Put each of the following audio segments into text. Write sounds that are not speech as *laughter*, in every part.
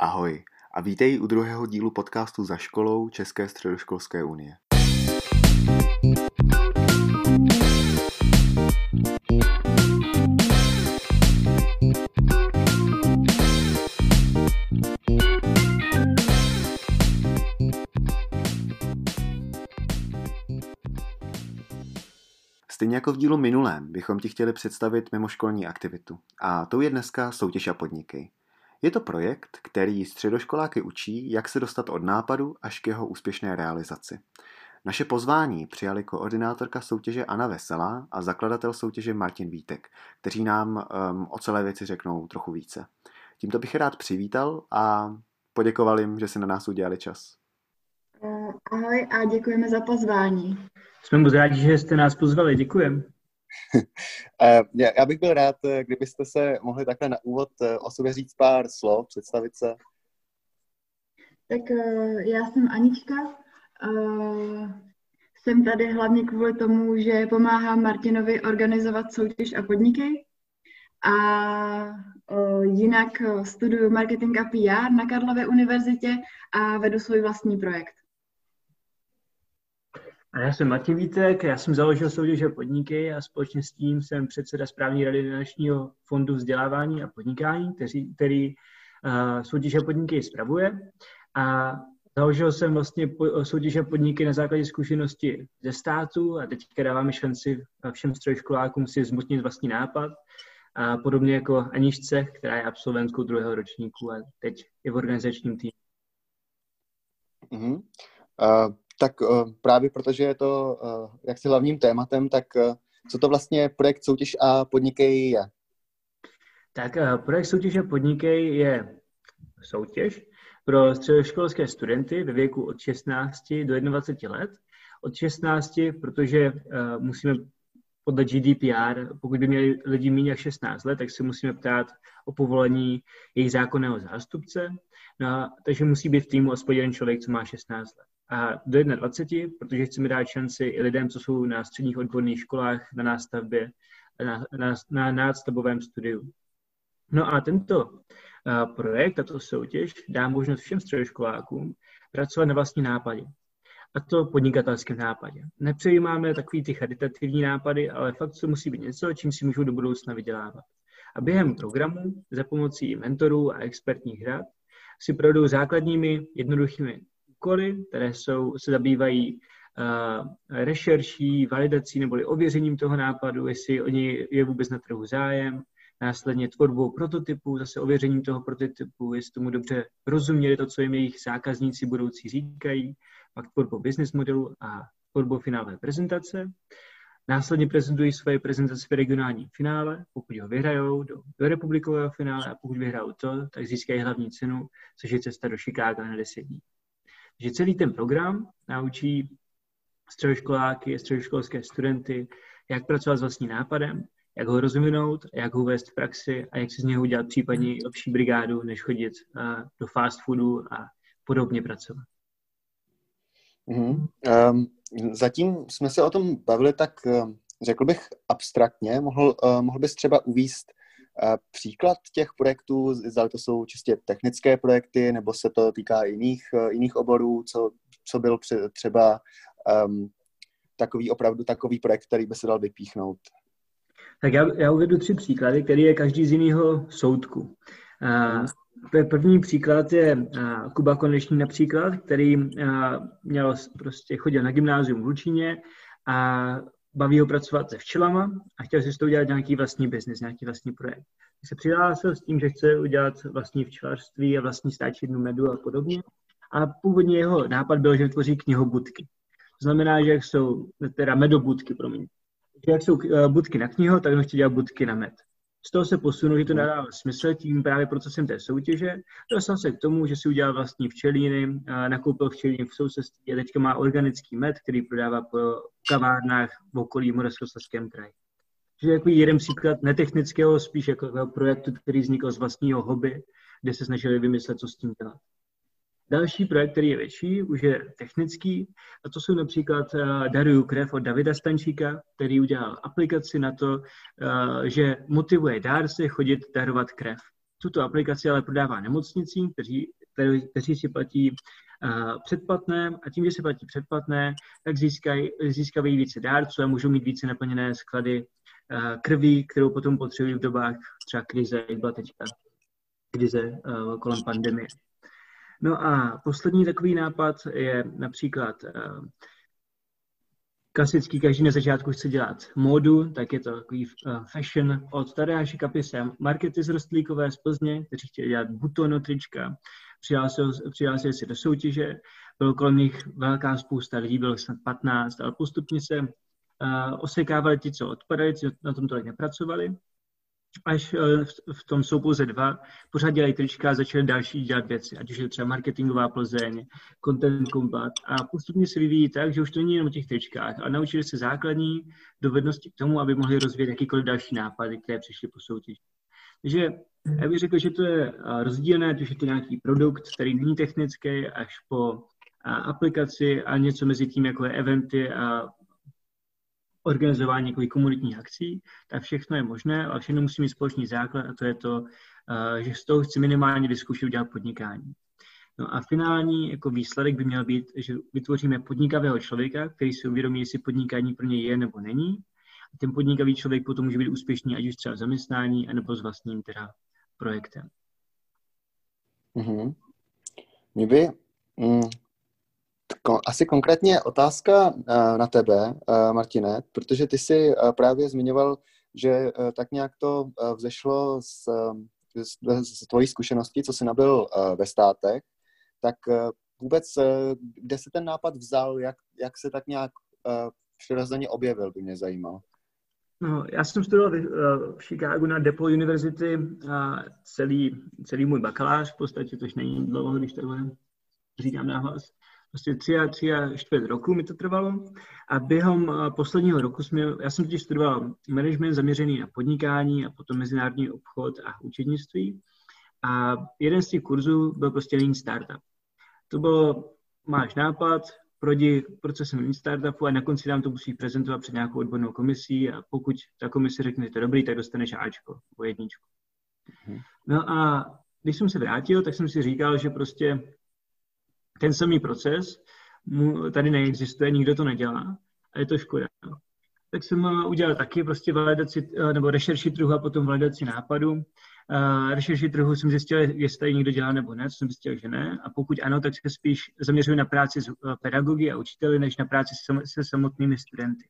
Ahoj a vítej u druhého dílu podcastu za školou České středoškolské unie. Stejně jako v dílu minulém bychom ti chtěli představit mimoškolní aktivitu. A tou je dneska soutěž a podniky. Je to projekt, který středoškoláky učí, jak se dostat od nápadu až k jeho úspěšné realizaci. Naše pozvání přijali koordinátorka soutěže Anna Veselá a zakladatel soutěže Martin Vítek, kteří nám um, o celé věci řeknou trochu více. Tímto bych rád přivítal a poděkoval jim, že si na nás udělali čas. Eh, ahoj a děkujeme za pozvání. Jsme moc rádi, že jste nás pozvali. Děkujeme. *laughs* Eh, já bych byl rád, eh, kdybyste se mohli takhle na úvod eh, o sobě říct pár slov, představit se. Tak já jsem Anička. Jsem tady hlavně kvůli tomu, že pomáhám Martinovi organizovat soutěž a podniky. A jinak studuju marketing a PR na Karlově univerzitě a vedu svůj vlastní projekt. A já jsem Martin Vítek, já jsem založil soutěže podniky a společně s tím jsem předseda správní rady Dnešního fondu vzdělávání a podnikání, který, který uh, soutěže podniky spravuje. A založil jsem vlastně po, soutěže podniky na základě zkušenosti ze státu a teďka dáváme šanci všem středoškolákům si zmutnit vlastní nápad. A podobně jako Anišce, která je absolventkou druhého ročníku a teď je v organizačním týmu. Uh-huh. Uh, tak uh, právě protože je to uh, jaksi hlavním tématem, tak uh, co to vlastně projekt Soutěž a podnikej je? Tak projekt Soutěž a podnikej je soutěž pro středoškolské studenty ve věku od 16 do 21 let. Od 16, protože musíme podle GDPR, pokud by měli lidi méně jak 16 let, tak se musíme ptát o povolení jejich zákonného zástupce. No, takže musí být v týmu aspoň jeden člověk, co má 16 let a do 21, protože chceme dát šanci i lidem, co jsou na středních odborných školách, na nástavbě, na, na, na nástavbovém studiu. No a tento projekt, tato soutěž dá možnost všem středoškolákům pracovat na vlastní nápadě. A to podnikatelském nápadě. Nepřejímáme takový ty charitativní nápady, ale fakt to musí být něco, čím si můžou do budoucna vydělávat. A během programu za pomocí mentorů a expertních rad si projdou základními jednoduchými úkoly, které jsou, se zabývají uh, rešerší, validací neboli ověřením toho nápadu, jestli oni je vůbec na trhu zájem, následně tvorbou prototypu, zase ověřením toho prototypu, jestli tomu dobře rozuměli to, co jim jejich zákazníci budoucí říkají, pak tvorbou business modelu a tvorbou finálové prezentace. Následně prezentují svoje prezentace v regionálním finále, pokud ho vyhrajou do, do republikového finále a pokud vyhrajou to, tak získají hlavní cenu, což je cesta do Chicaga na 10 dní že celý ten program naučí středoškoláky, středoškolské studenty, jak pracovat s vlastním nápadem, jak ho rozvinout, jak ho vést v praxi a jak si z něho udělat případně lepší brigádu, než chodit do fast foodu a podobně pracovat. Mm-hmm. Um, zatím jsme se o tom bavili tak, řekl bych, abstraktně. Mohl, uh, mohl bys třeba uvíst Příklad těch projektů, zda to jsou čistě technické projekty, nebo se to týká jiných, eh, jiných oborů, co, co byl třeba um, takový opravdu takový projekt, který by se dal vypíchnout? Tak já, já uvedu tři příklady, který je každý z jiného soudku. A, první příklad je a, Kuba Konečný například, který a, měl prostě chodil na gymnázium v Lučíně a baví ho pracovat se včelama a chtěl si s toho udělat nějaký vlastní biznis, nějaký vlastní projekt. Se přihlásil s tím, že chce udělat vlastní včelařství a vlastní stáčidnu medu a podobně. A původně jeho nápad byl, že vytvoří knihobudky. To znamená, že jak jsou, teda medobudky, promiň. Jak jsou eh, budky na knihu, tak on chtěl dělat budky na med z toho se posunul, že to nedává smysl tím právě procesem té soutěže. Dostal se k tomu, že si udělal vlastní včelíny, nakoupil včelíny v sousedství a teďka má organický med, který prodává po kavárnách v okolí Moravskoslezském kraji. Takže jako jeden příklad netechnického, spíš jako projektu, který vznikl z vlastního hobby, kde se snažili vymyslet, co s tím dělat. Další projekt, který je větší, už je technický, a to jsou například uh, Daruju krev od Davida Stančíka, který udělal aplikaci na to, uh, že motivuje dárce chodit darovat krev. tuto aplikaci ale prodává nemocnicím, kteří, kteří, si platí uh, předplatné a tím, že se platí předplatné, tak získají, získávají více dárců a můžou mít více naplněné sklady krví, kterou potom potřebují v dobách třeba krize, jak byla teďka krize kolem pandemie. No a poslední takový nápad je například uh, klasický, každý na začátku chce dělat módu, tak je to takový uh, fashion od Tadeáše Kapise, markety z Rostlíkové z Plzně, kteří chtěli dělat butono trička, přihlásili, se do soutěže, bylo kolem nich velká spousta lidí, bylo snad 15, ale postupně se uh, osekávali ti, co odpadali, co na tom tolik nepracovali až eh, v tom jsou pouze dva, pořád dělají trička a začali další dělat věci, ať už je třeba marketingová Plzeň, content combat a postupně se vyvíjí tak, že už to není jenom o těch tričkách, ale naučili se základní dovednosti k tomu, aby mohli rozvíjet jakýkoliv další nápady, které přišly po soutěži. Takže já bych řekl, že to je eh, rozdílné, že to je nějaký produkt, který není technický, až po eh, aplikaci a něco mezi tím, jako je eventy a organizování nějakých komunitních akcí, tak všechno je možné, ale všechno musí mít společný základ a to je to, eh, že z toho chci minimálně vyzkoušet udělat podnikání. No a finální jako výsledek by měl být, že vytvoříme podnikavého člověka, který si uvědomí, jestli podnikání pro něj je nebo není. A ten podnikavý člověk potom může být úspěšný, ať už třeba v zaměstnání, anebo s vlastním teda projektem. Mm-hmm. Mě by mm, asi konkrétně otázka eh, na tebe, eh, Martine, protože ty jsi eh, právě zmiňoval, že tak nějak to vzešlo z, z, z tvojí zkušenosti, co jsi nabil ve státech, tak vůbec, kde se ten nápad vzal, jak, jak se tak nějak přirozeně objevil, by mě zajímalo. No, já jsem studoval v, Chicagu na DePaul University a celý, celý můj bakalář, v podstatě, což není dlouho, když takhle říkám náhlas, prostě tři a, tři a čtvrt roku mi to trvalo. A během posledního roku jsme, já jsem totiž studoval management zaměřený na podnikání a potom mezinárodní obchod a účetnictví. A jeden z těch kurzů byl prostě Lean Startup. To bylo, máš nápad, projdi procesem Lean Startupu a na konci nám to musí prezentovat před nějakou odbornou komisí a pokud ta komise řekne, že to je dobrý, tak dostaneš Ačko nebo jedničku. Mhm. No a když jsem se vrátil, tak jsem si říkal, že prostě ten samý proces mu tady neexistuje, nikdo to nedělá a je to škoda. Tak jsem udělal taky prostě validaci, eh, nebo rešerši trhu a potom validaci nápadu. Uh, rešerši trhu jsem zjistil, jestli tady někdo dělá nebo ne, jsem zjistil, že ne. A pokud ano, tak se spíš zaměřuji na práci s pedagogy a učiteli, než na práci se, samotnými studenty.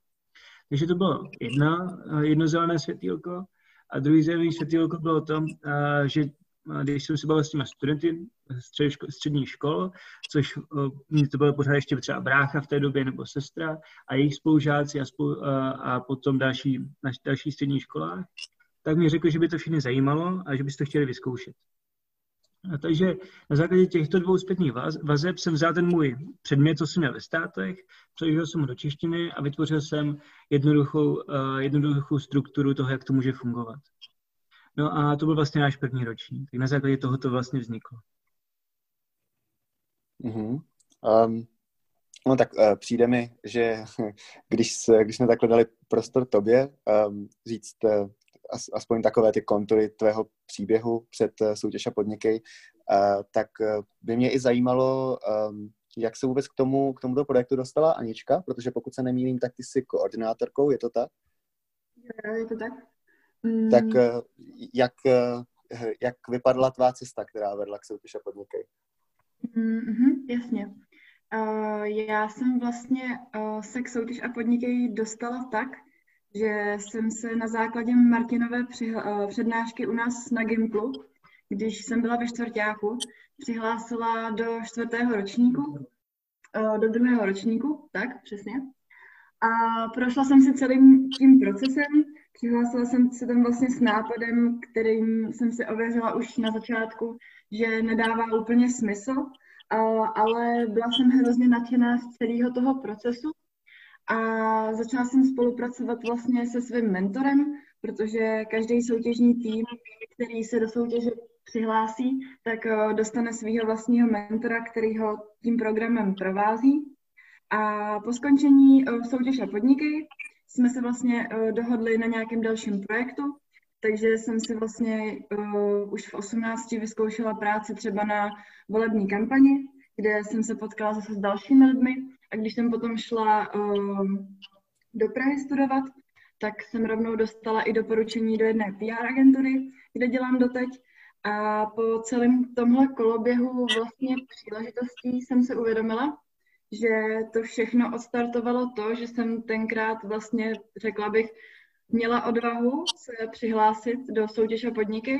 Takže to bylo jedna, jedno zelené světýlko. A druhý zelený světýlko bylo to, že když jsem se bavil s těma studenty středních škol, což uh, to bylo pořád ještě třeba brácha v té době nebo sestra a jejich spolužáci a, spolu, a, a potom další, na dalších středních školách, tak mi řekli, že by to všechny zajímalo a že byste to chtěli vyzkoušet. A takže na základě těchto dvou zpětných vaz, vazeb jsem vzal ten můj předmět, co jsem měl ve státech, přeložil jsem ho do češtiny a vytvořil jsem jednoduchou, uh, jednoduchou strukturu toho, jak to může fungovat. No a to byl vlastně náš první ročník. Tak na základě toho to vlastně vzniklo. Mm-hmm. Um, no tak uh, přijde mi, že *laughs* když, se, když jsme takhle dali prostor tobě um, říct uh, as, aspoň takové ty kontury tvého příběhu před uh, soutěž a podniky, uh, tak uh, by mě i zajímalo, um, jak se vůbec k tomu k tomuto projektu dostala Anička, protože pokud se nemýlím, tak ty jsi koordinátorkou, je to tak? Jo, je to tak. Mm. Tak eh, jak, eh, jak vypadla tvá cesta, která vedla k soutěž a podnikej? Mm-hmm, jasně. Uh, já jsem vlastně uh, se k soutěž a podnikej dostala tak, že jsem se na základě Martinové přihla, uh, přednášky u nás na Gimplu, když jsem byla ve čtvrtáku, přihlásila do čtvrtého ročníku, uh, do druhého ročníku, tak, přesně. A prošla jsem si celým tím procesem, Přihlásila jsem se tam vlastně s nápadem, kterým jsem si ověřila už na začátku, že nedává úplně smysl, ale byla jsem hrozně nadšená z celého toho procesu a začala jsem spolupracovat vlastně se svým mentorem, protože každý soutěžní tým, který se do soutěže přihlásí, tak eh, dostane svého vlastního mentora, který ho tím programem provází. A po skončení eh, soutěže podniky jsme se vlastně uh, dohodli na nějakém dalším projektu, takže jsem si vlastně uh, už v 18 vyzkoušela práci třeba na volební kampani, kde jsem se potkala zase s dalšími lidmi a když jsem potom šla uh, do Prahy studovat, tak jsem rovnou dostala i doporučení do jedné PR agentury, kde dělám doteď. A po celém tomhle koloběhu vlastně příležitostí jsem se uvědomila, že to všechno odstartovalo to, že jsem tenkrát vlastně, řekla bych, měla odvahu se přihlásit do soutěže podniky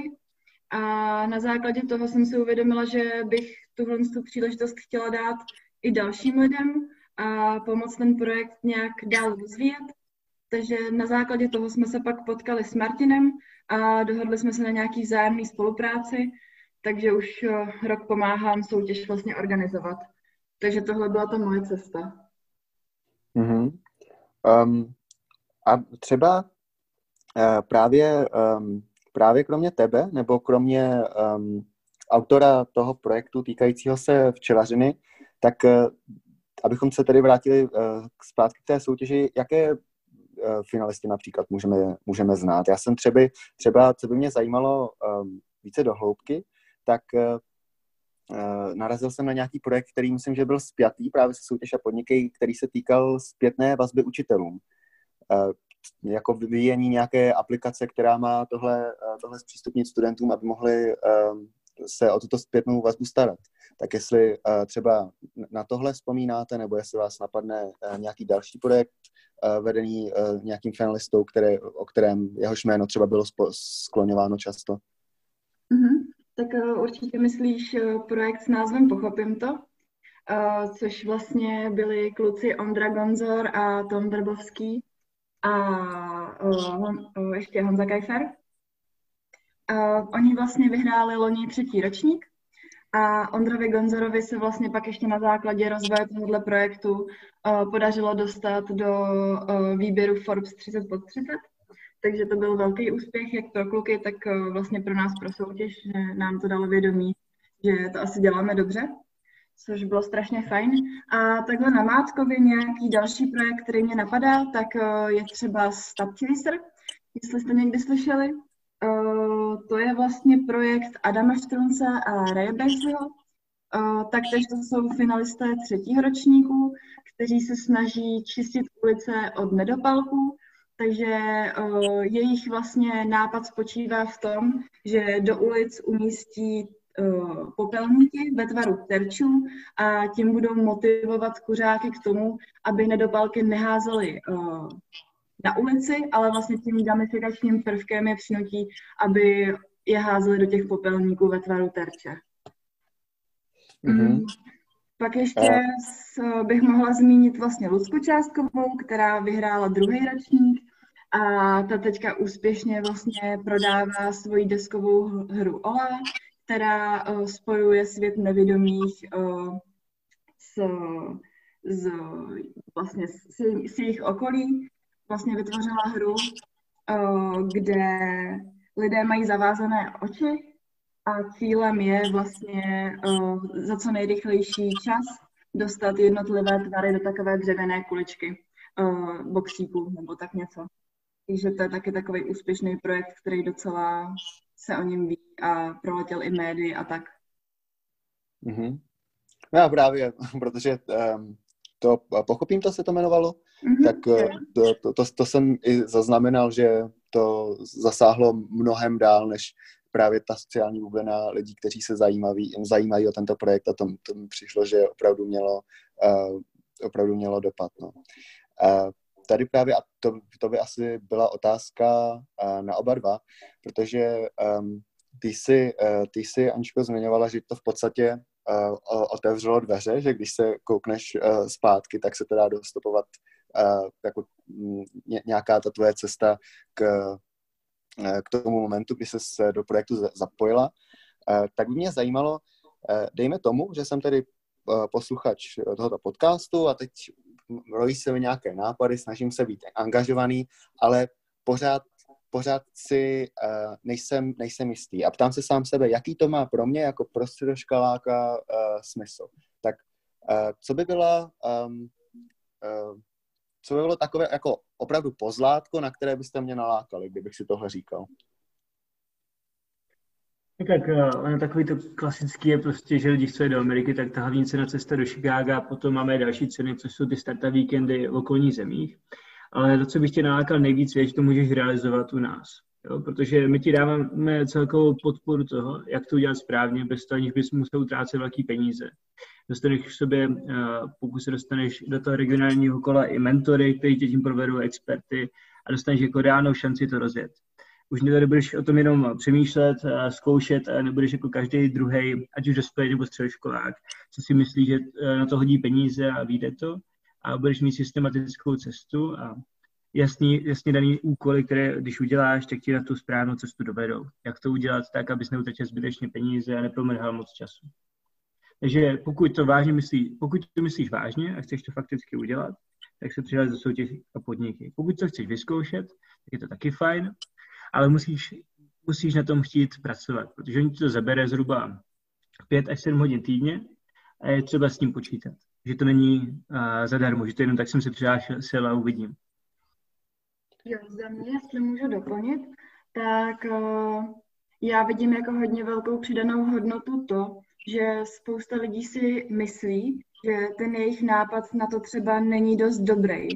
a na základě toho jsem si uvědomila, že bych tuhle tu příležitost chtěla dát i dalším lidem a pomoct ten projekt nějak dál rozvíjet. Takže na základě toho jsme se pak potkali s Martinem a dohodli jsme se na nějaký vzájemný spolupráci, takže už eh, rok pomáhám soutěž vlastně organizovat. Takže tohle byla ta moje cesta. Mm-hmm. Um, a třeba uh, právě, um, právě kromě tebe, nebo kromě um, autora toho projektu týkajícího se včelařiny, tak uh, abychom se tedy vrátili uh, zpátky k té soutěži, jaké uh, finalisty například můžeme, můžeme znát? Já jsem třeba, třeba, co by mě zajímalo um, více do hloubky, tak uh, narazil jsem na nějaký projekt, který myslím, že byl spjatý právě se soutěž a podniky, který se týkal zpětné vazby učitelům. Uh, jako vyvíjení nějaké aplikace, která má tohle, uh, tohle zpřístupnit studentům, aby mohli se o tuto zpětnou vazbu starat. Tak jestli třeba na tohle vzpomínáte, nebo jestli vás napadne nějaký další projekt vedený nějakým finalistou, které, o kterém jehož jméno třeba bylo skloňováno často. Tak uh, určitě myslíš uh, projekt s názvem Pochopím to, uh, což vlastně byli kluci Ondra Gonzor a Tom Drbovský a ještě Honza Kajfer. Oni vlastně vyhráli loni třetí ročník a Ondrovi Gonzorovi se vlastně pak ještě na základě rozvoje tohoto projektu podařilo dostat do výběru Forbes 30 pod 30. Takže to byl velký úspěch jak pro kluky, tak uh, vlastně pro nás, pro soutěž, že nám to dalo vědomí, že to asi děláme dobře, což bylo strašně fajn. A takhle na Mátkově nějaký další projekt, který mě napadá, tak uh, je třeba Stab Chaser, jestli jste někdy slyšeli. Uh, to je vlastně projekt Adama Štrunce a Ray Basleyho. Uh, taktéž to jsou finalisté třetího ročníku, kteří se snaží čistit ulice od nedopalků. Takže uh, jejich vlastně nápad spočívá v tom, že do ulic umístí uh, popelníky ve tvaru terčů a tím budou motivovat kuřáky k tomu, aby nedopalky neházely uh, na ulici, ale vlastně tím gamifikačním prvkem je přinutí, aby je házeli do těch popelníků ve tvaru terče. Mm-hmm. Pak ještě bych mohla zmínit vlastně Lucku Částkovou, která vyhrála druhý ročník a ta teďka úspěšně vlastně prodává svoji deskovou hru Ola, která uh, spojuje svět nevědomých uh, s, s, vlastně s, s jejich okolí vlastně vytvořila hru, uh, kde lidé mají zavázané oči a cílem je vlastně za co nejrychlejší čas dostat jednotlivé tvary do takové dřevěné kuličky, boxíku nebo tak něco. Takže to je taky takový úspěšný projekt, který docela se o něm ví a proletěl i médii a tak. Mm-hmm. No právě, *laughs* protože um, to Pochopím, to se to jmenovalo, mm-hmm. tak eh, to, to, to, to jsem i zaznamenal, že to zasáhlo mnohem dál, než právě ta sociální bublina lidí, kteří se zajímaví, zajímají o tento projekt a to, to mi přišlo, že opravdu mělo, uh, opravdu mělo dopad. No. Uh, tady právě, a to, to by asi byla otázka uh, na oba dva, protože um, ty jsi, uh, ty jsi, Aničko, zmiňovala, že to v podstatě uh, otevřelo dveře, že když se koukneš uh, zpátky, tak se to dá dostupovat uh, jako ně, nějaká ta tvoje cesta k, uh, k tomu momentu, kdy se do projektu zapojila. Uh, tak by mě zajímalo, uh, dejme tomu, že jsem tedy posluchač tohoto podcastu a teď rojí se mi nějaké nápady, snažím se být angažovaný, ale pořád pořád si uh, nejsem, nejsem jistý a ptám se sám sebe, jaký to má pro mě jako prostředoškoláka uh, smysl. Tak uh, co by byla um, uh, co by bylo takové jako opravdu pozlátko, na které byste mě nalákali, kdybych si tohle říkal? Tak ono takový to klasický je prostě, že lidi chce do Ameriky, tak ta hlavní cena cesta do Chicago potom máme další ceny, což jsou ty startup víkendy v okolních zemích. Ale to, co bych tě nalákal nejvíc, je, že to můžeš realizovat u nás. Jo? Protože my ti dáváme celkovou podporu toho, jak to udělat správně, bez toho, aniž bys musel utrácet velké peníze. Dostaneš v sobě, eh, pokud se dostaneš do toho regionálního kola, i mentory, kteří tě tím provedou, experty a dostaneš jako reálnou šanci to rozjet. Už tady budeš o tom jenom přemýšlet, zkoušet a nebudeš jako každý druhý, ať už dospělý nebo středoškolák, co si myslí, že eh, na to hodí peníze a vyjde to a budeš mít systematickou cestu a jasný, jasně daný úkoly, které když uděláš, tak ti na tu správnou cestu dovedou. Jak to udělat tak, abys neutratil zbytečně peníze a nepromrhal moc času. Takže pokud to vážně myslí, pokud to myslíš vážně a chceš to fakticky udělat, tak se přihlás do soutěží a podniky. Pokud to chceš vyzkoušet, tak je to taky fajn, ale musíš, musíš na tom chtít pracovat, protože oni ti to zabere zhruba 5 až 7 hodin týdně a je třeba s tím počítat. Že to není uh, zadarmo, že to jenom tak jsem se přihlásil a uvidím. Jo, za mě, jestli můžu doplnit, tak uh, já vidím jako hodně velkou přidanou hodnotu to, že spousta lidí si myslí, že ten jejich nápad na to třeba není dost dobrý.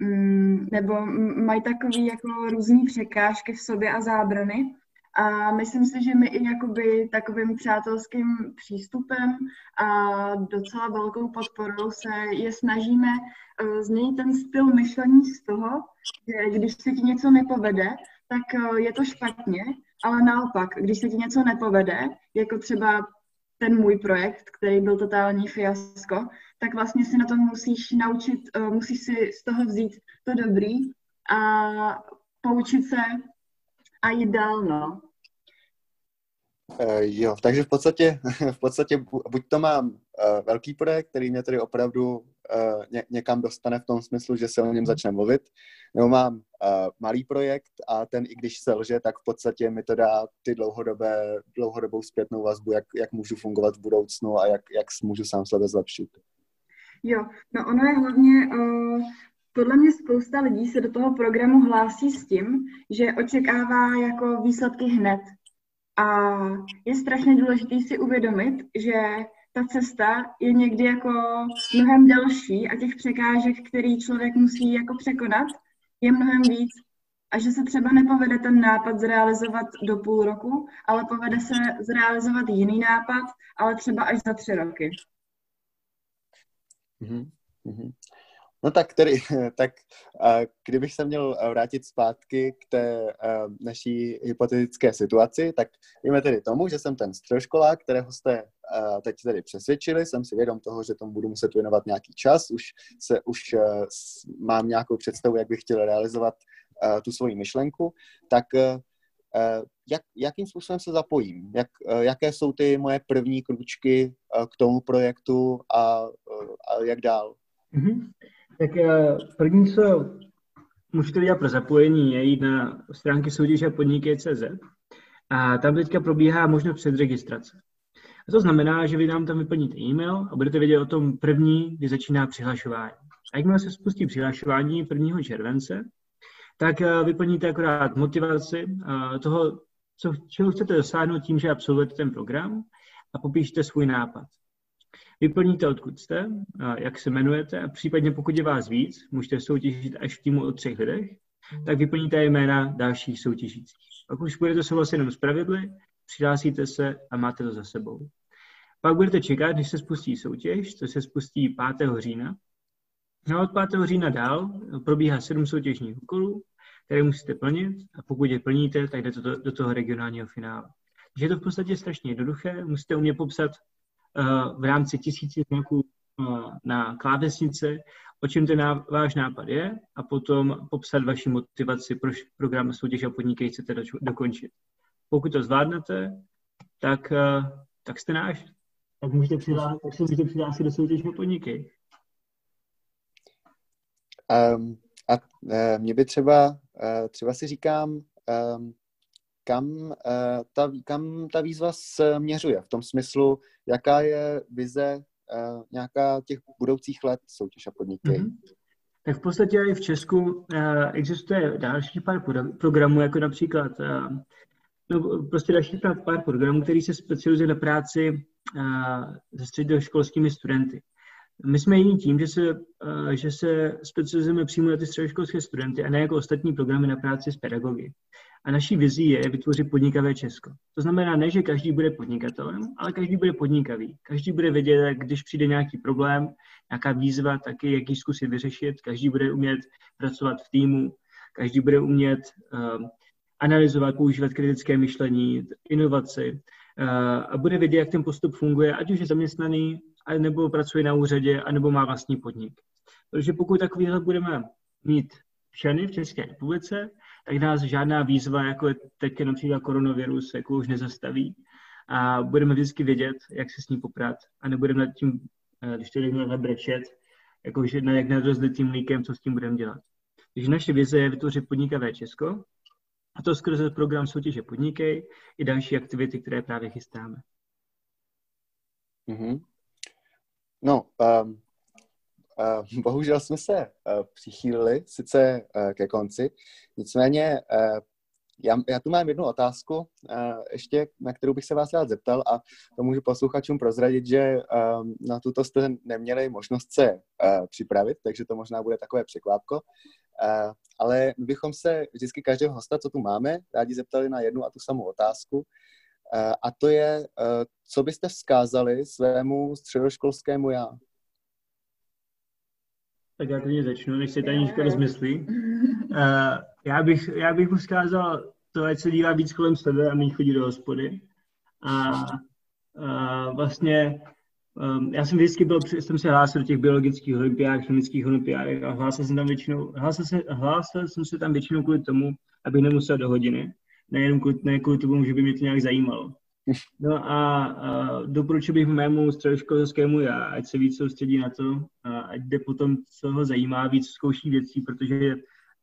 Mm, nebo mají takový jako různý překážky v sobě a zábrany. A myslím si, že my i jakoby takovým přátelským přístupem a docela velkou podporou se je snažíme uh, změnit ten styl myšlení z toho, že když se ti něco nepovede, tak uh, je to špatně, ale naopak, když se ti něco nepovede, jako třeba ten můj projekt, který byl totální fiasko, tak vlastně si na tom musíš naučit, uh, musíš si z toho vzít to dobrý a poučit se a jít dál, no. Uh, jo, takže v podstatě, *laughs* v podstatě buď to mám uh, velký projekt, který mě tedy opravdu uh, ně, někam dostane v tom smyslu, že se o něm začne mluvit, nebo mám uh, malý projekt a ten i když selže, tak v podstatě mi to dá ty dlouhodobé, dlouhodobou zpětnou vazbu, jak, jak můžu fungovat v budoucnu a jak, jak můžu sám sebe zlepšit. Jo, no ono je hlavně, uh, podle mě spousta lidí se do toho programu hlásí s tím, že očekává jako výsledky hned. A je strašně důležité si uvědomit, že ta cesta je někdy jako mnohem delší a těch překážek, který člověk musí jako překonat, je mnohem víc. A že se třeba nepovede ten nápad zrealizovat do půl roku, ale povede se zrealizovat jiný nápad, ale třeba až za tři roky. Mm-hmm. No tak tedy, *laughs* tak kdybych se měl vrátit zpátky k té naší hypotetické situaci, tak víme tedy tomu, že jsem ten středoškolák, kterého jste teď tedy přesvědčili, jsem si vědom toho, že tomu budu muset věnovat nějaký čas, už, se, už mám nějakou představu, jak bych chtěl realizovat tu svoji myšlenku, tak jak, jakým způsobem se zapojím? Jak, jaké jsou ty moje první kručky k tomu projektu a, a jak dál? Mm-hmm. Tak eh, první, co můžete dělat pro zapojení, je jít na stránky soutěže podniky.cz a tam teďka probíhá možnost předregistrace. A to znamená, že vy nám tam vyplníte e-mail a budete vědět o tom první, kdy začíná přihlašování. A jakmile se spustí přihlašování 1. července, tak eh, vyplníte akorát motivaci eh, toho, co, čeho chcete dosáhnout tím, že absolvujete ten program a popíšte svůj nápad. Vyplníte, odkud jste, jak se jmenujete a případně pokud je vás víc, můžete soutěžit až v týmu o třech lidech, tak vyplníte jména dalších soutěžících. Pak už budete souhlasit jenom s pravidly, přihlásíte se a máte to za sebou. Pak budete čekat, když se spustí soutěž, to se spustí 5. října. No od 5. října dál probíhá sedm soutěžních úkolů, které musíte plnit a pokud je plníte, tak jdete do, do toho regionálního finále. Takže je to v podstatě strašně jednoduché, musíte umět popsat v rámci tisíci znaků na klávesnice, o čem ten váš nápad je a potom popsat vaši motivaci, proč program soutěž a podniky chcete dokončit. Pokud to zvládnete, tak, tak jste náš. Tak, můžete přihlásit, tak se můžete přihlásit do soutěže a podniky. Um, a uh, mě by třeba, uh, třeba si říkám, um, kam, uh, ta, kam ta výzva směřuje, v tom smyslu, jaká je vize uh, nějaká těch budoucích let soutěž a podniky. Mm-hmm. Tak v podstatě i v Česku uh, existuje další pár programů, jako například no, prostě další pár, pár programů, který se specializuje na práci se středoškolskými studenty. My jsme jiní tím, že se, že se specializujeme přímo na ty středoškolské studenty a ne jako ostatní programy na práci s pedagogy. A naší vizí je vytvořit podnikavé Česko. To znamená ne, že každý bude podnikatelem, ale každý bude podnikavý. Každý bude vědět, když přijde nějaký problém, nějaká výzva, taky jak ji zkusit vyřešit. Každý bude umět pracovat v týmu, každý bude umět uh, analyzovat, používat kritické myšlení, inovaci uh, a bude vědět, jak ten postup funguje, ať už je zaměstnaný, nebo pracuje na úřadě, anebo má vlastní podnik. Protože pokud takovýhle budeme mít všechny v České republice, tak nás žádná výzva, jako je teď například koronavirus, jako už nezastaví. A budeme vždycky vědět, jak se s ní poprat. A nebudeme nad tím, eh, když to někdo nabrečet, jako že na, jak rozlitým mlíkem, co s tím budeme dělat. Takže naše vize je vytvořit podnikavé Česko, a to skrze program soutěže Podnikej i další aktivity, které právě chystáme. Mm-hmm. No, um, bohužel jsme se uh, přichýlili sice uh, ke konci, nicméně já, já tu mám jednu otázku, ještě, na kterou bych se vás rád zeptal a to můžu posluchačům prozradit, že um, na tuto jste neměli možnost se připravit, takže to možná bude takové překvápko. Ale my bychom se vždycky každého hosta, co tu máme, rádi zeptali na jednu a tu samou otázku. A to je, co byste vzkázali svému středoškolskému já? Tak já tady začnu, než se Taníčka rozmyslí. Uh, *laughs* já, bych, já bych mu vzkázal to, ať se dívá víc kolem sebe a méně chodí do hospody. A uh, vlastně um, já jsem vždycky byl, jsem se hlásil do těch biologických olympiád, chemických olympiádek a hlásil jsem tam většinou, hlásil, se, hlásil jsem se tam většinou kvůli tomu, abych nemusel do hodiny. Nejenom kvůli, ne kvůli tomu, že by mě to nějak zajímalo. No a, a doporučil bych mému středoškolskému já, ať se víc soustředí na to, a ať jde potom, co ho zajímá, víc zkouší věcí, protože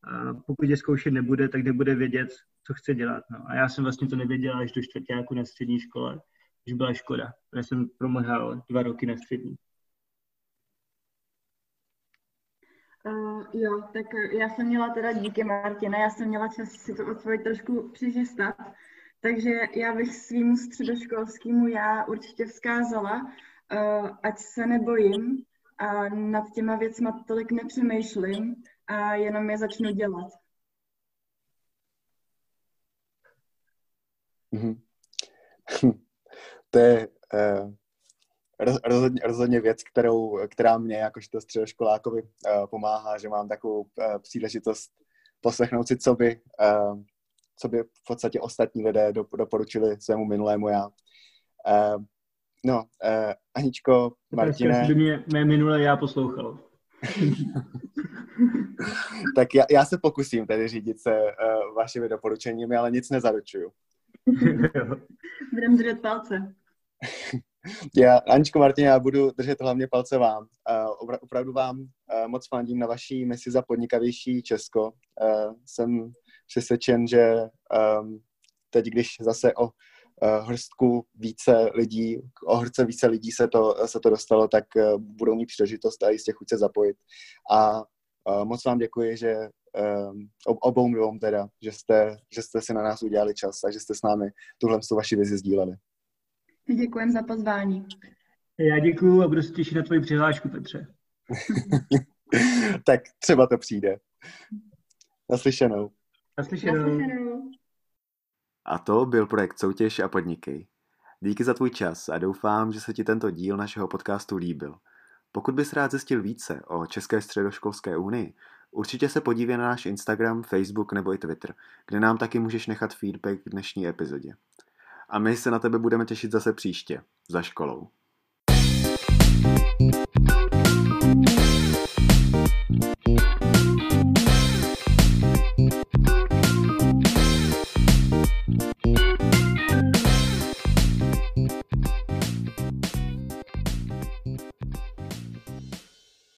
a pokud je zkoušet nebude, tak nebude vědět, co chce dělat. No. A já jsem vlastně to nevěděl až do čtvrtáku na střední škole, když byla škoda, protože jsem promrhal dva roky na střední. Uh, jo, tak já jsem měla teda díky Martina, já jsem měla čas si to odpověď trošku přižistat, takže já bych svýmu středoškolskému já určitě vzkázala, uh, ať se nebojím a nad těma věcma tolik nepřemýšlím a jenom je začnu dělat. Mm-hmm. *laughs* to je uh, rozhodně, rozhodně věc, kterou, která mě jakožto středoškolákovi uh, pomáhá, že mám takovou uh, příležitost poslechnout si, co by uh, co by v podstatě ostatní lidé doporučili svému minulému já. Uh, no, uh, Aničko, Martine... Prostě by mě mé minulé já poslouchal. *laughs* tak já, já se pokusím tedy řídit se uh, vašimi doporučeními, ale nic nezaručuju. *laughs* Budeme držet palce. *laughs* já, Aničko, Martin, já budu držet hlavně palce vám. Uh, opravdu vám uh, moc fandím na vaší misi za podnikavější Česko. Uh, jsem přesvědčen, že um, teď, když zase o uh, hrstku více lidí, o hrce více lidí se to, se to dostalo, tak uh, budou mít příležitost a jistě chuť se zapojit. A uh, moc vám děkuji, že um, obou dvou teda, že jste, že jste si na nás udělali čas a že jste s námi tuhle vaši vizi sdíleli. Děkujem za pozvání. Já děkuji a budu se těšit na tvoji přihlášku, Petře. *laughs* tak třeba to přijde. Naslyšenou. Naslyšenou. A to byl projekt Soutěž a podnikej. Díky za tvůj čas a doufám, že se ti tento díl našeho podcastu líbil. Pokud bys rád zjistil více o České středoškolské unii, určitě se podívej na náš Instagram, Facebook nebo i Twitter, kde nám taky můžeš nechat feedback k dnešní epizodě. A my se na tebe budeme těšit zase příště, za školou.